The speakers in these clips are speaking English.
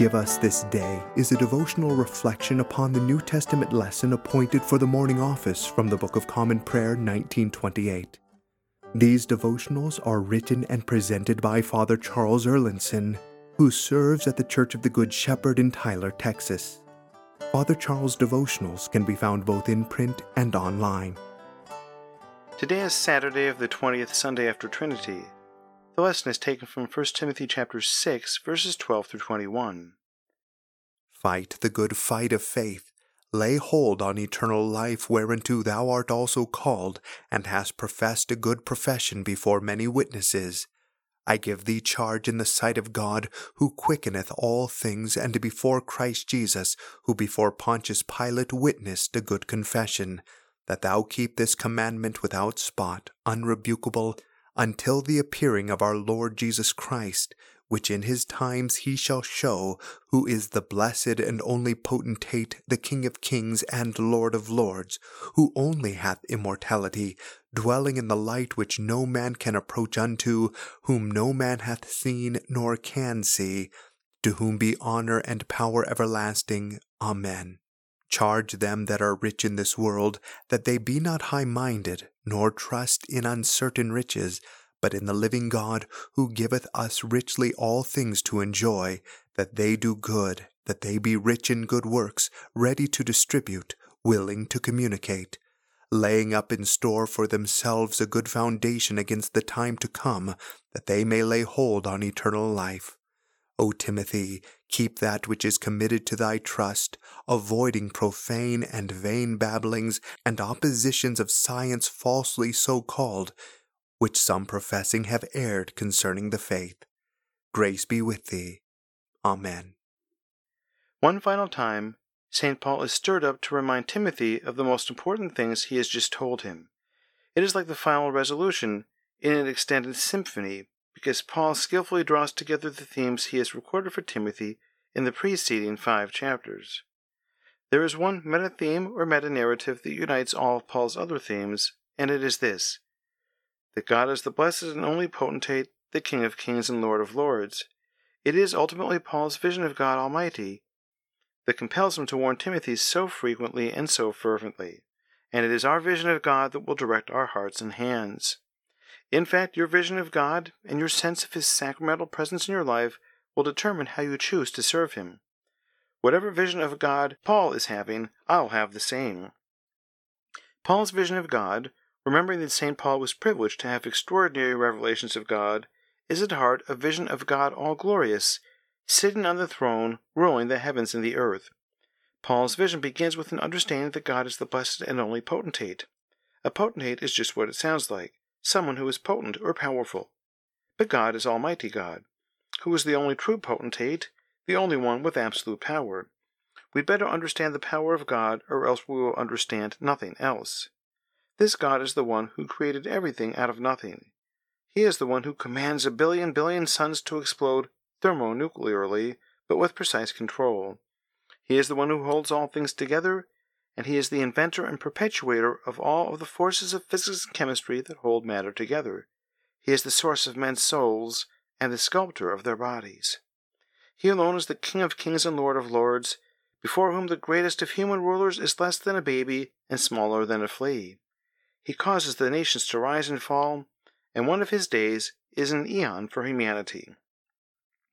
give us this day is a devotional reflection upon the New Testament lesson appointed for the morning office from the Book of Common Prayer 1928. These devotionals are written and presented by Father Charles Erlandson, who serves at the Church of the Good Shepherd in Tyler, Texas. Father Charles' devotionals can be found both in print and online. Today is Saturday of the 20th Sunday after Trinity. The lesson is taken from 1 Timothy chapter 6 verses 12 through 21. Fight the good fight of faith. Lay hold on eternal life whereunto thou art also called, and hast professed a good profession before many witnesses. I give thee charge in the sight of God, who quickeneth all things, and before Christ Jesus, who before Pontius Pilate witnessed a good confession, that thou keep this commandment without spot, unrebukable, until the appearing of our Lord Jesus Christ, which in his times he shall show, who is the blessed and only potentate, the King of kings and Lord of lords, who only hath immortality, dwelling in the light which no man can approach unto, whom no man hath seen nor can see, to whom be honor and power everlasting. Amen. Charge them that are rich in this world, that they be not high minded, nor trust in uncertain riches, but in the living God, who giveth us richly all things to enjoy, that they do good, that they be rich in good works, ready to distribute, willing to communicate, laying up in store for themselves a good foundation against the time to come, that they may lay hold on eternal life. O Timothy, keep that which is committed to thy trust, avoiding profane and vain babblings and oppositions of science falsely so called, which some professing have erred concerning the faith. Grace be with thee. Amen. One final time, St. Paul is stirred up to remind Timothy of the most important things he has just told him. It is like the final resolution in an extended symphony because Paul skillfully draws together the themes he has recorded for Timothy in the preceding five chapters. There is one meta theme or meta narrative that unites all of Paul's other themes, and it is this that God is the blessed and only potentate, the King of kings and Lord of lords. It is ultimately Paul's vision of God Almighty that compels him to warn Timothy so frequently and so fervently, and it is our vision of God that will direct our hearts and hands. In fact, your vision of God and your sense of His sacramental presence in your life will determine how you choose to serve Him. Whatever vision of God Paul is having, I'll have the same. Paul's vision of God, remembering that St. Paul was privileged to have extraordinary revelations of God, is at heart a vision of God all glorious, sitting on the throne, ruling the heavens and the earth. Paul's vision begins with an understanding that God is the blessed and only potentate. A potentate is just what it sounds like someone who is potent or powerful. But God is Almighty God, who is the only true potentate, the only one with absolute power. We'd better understand the power of God, or else we will understand nothing else. This God is the one who created everything out of nothing. He is the one who commands a billion billion suns to explode thermonuclearly, but with precise control. He is the one who holds all things together and he is the inventor and perpetuator of all of the forces of physics and chemistry that hold matter together. He is the source of men's souls and the sculptor of their bodies. He alone is the King of kings and Lord of lords, before whom the greatest of human rulers is less than a baby and smaller than a flea. He causes the nations to rise and fall, and one of his days is an eon for humanity.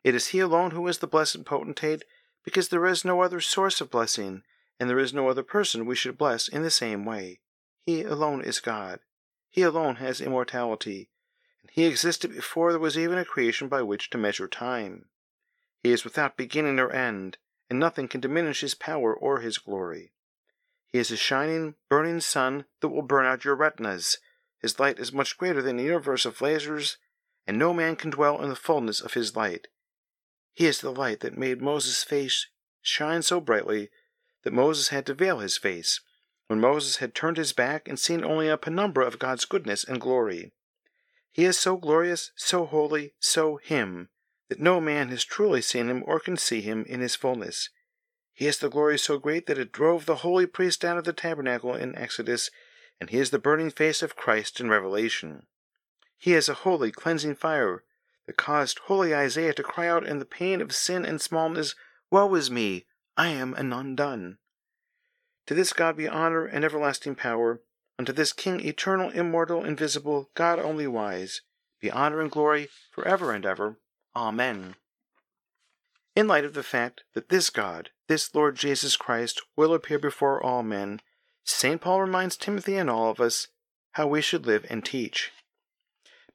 It is he alone who is the blessed potentate, because there is no other source of blessing and there is no other person we should bless in the same way. He alone is God. He alone has immortality, and He existed before there was even a creation by which to measure time. He is without beginning or end, and nothing can diminish His power or His glory. He is a shining, burning sun that will burn out your retinas. His light is much greater than the universe of lasers, and no man can dwell in the fullness of His light. He is the light that made Moses' face shine so brightly that Moses had to veil his face, when Moses had turned his back and seen only a penumbra of God's goodness and glory. He is so glorious, so holy, so Him, that no man has truly seen Him or can see Him in His fullness. He is the glory so great that it drove the holy priest out of the tabernacle in Exodus, and He is the burning face of Christ in Revelation. He is a holy, cleansing fire that caused holy Isaiah to cry out in the pain of sin and smallness, Woe is me! I am an undone. To this God be honor and everlasting power. Unto this King eternal, immortal, invisible, God only wise, be honor and glory for ever and ever. Amen. In light of the fact that this God, this Lord Jesus Christ, will appear before all men, St. Paul reminds Timothy and all of us how we should live and teach.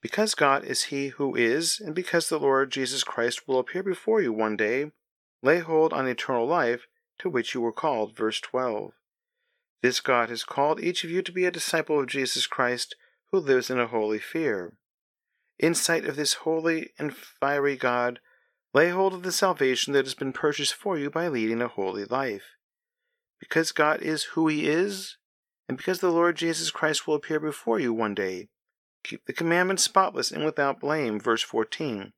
Because God is He who is, and because the Lord Jesus Christ will appear before you one day, lay hold on eternal life to which you were called. Verse 12. This God has called each of you to be a disciple of Jesus Christ who lives in a holy fear. In sight of this holy and fiery God, lay hold of the salvation that has been purchased for you by leading a holy life. Because God is who He is, and because the Lord Jesus Christ will appear before you one day, keep the commandments spotless and without blame. Verse 14.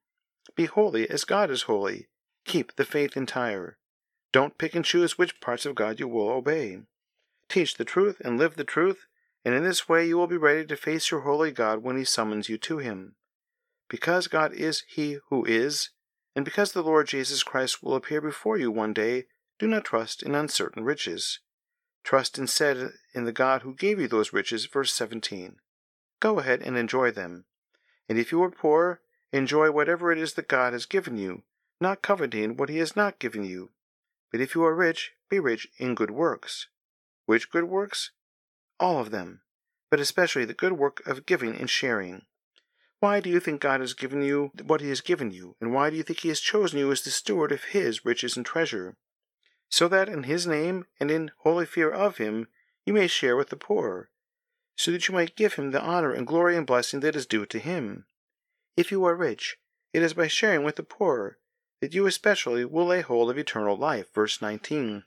Be holy as God is holy. Keep the faith entire. Don't pick and choose which parts of God you will obey. Teach the truth and live the truth, and in this way you will be ready to face your holy God when he summons you to him. Because God is he who is, and because the Lord Jesus Christ will appear before you one day, do not trust in uncertain riches. Trust instead in the God who gave you those riches. Verse 17. Go ahead and enjoy them. And if you are poor, enjoy whatever it is that God has given you, not coveting what he has not given you. But if you are rich, be rich in good works which good works? All of them, but especially the good work of giving and sharing. Why do you think God has given you what He has given you, and why do you think He has chosen you as the steward of His riches and treasure? So that in His name and in holy fear of Him you may share with the poor, so that you might give Him the honor and glory and blessing that is due to Him. If you are rich, it is by sharing with the poor that you especially will lay hold of eternal life. Verse 19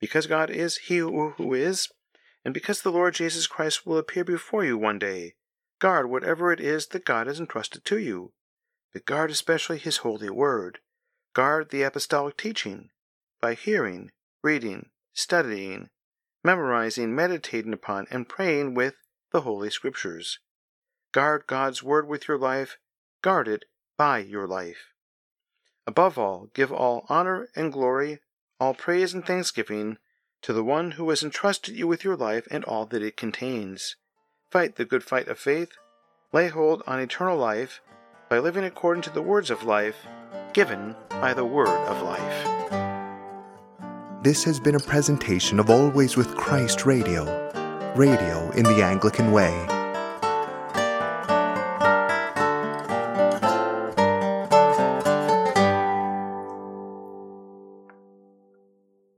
because God is He who is, and because the Lord Jesus Christ will appear before you one day. Guard whatever it is that God has entrusted to you, but guard especially His holy word. Guard the apostolic teaching by hearing, reading, studying, memorizing, meditating upon, and praying with the Holy Scriptures. Guard God's word with your life, guard it by your life. Above all, give all honor and glory all praise and thanksgiving to the one who has entrusted you with your life and all that it contains. Fight the good fight of faith, lay hold on eternal life by living according to the words of life given by the Word of life. This has been a presentation of Always with Christ Radio, radio in the Anglican way.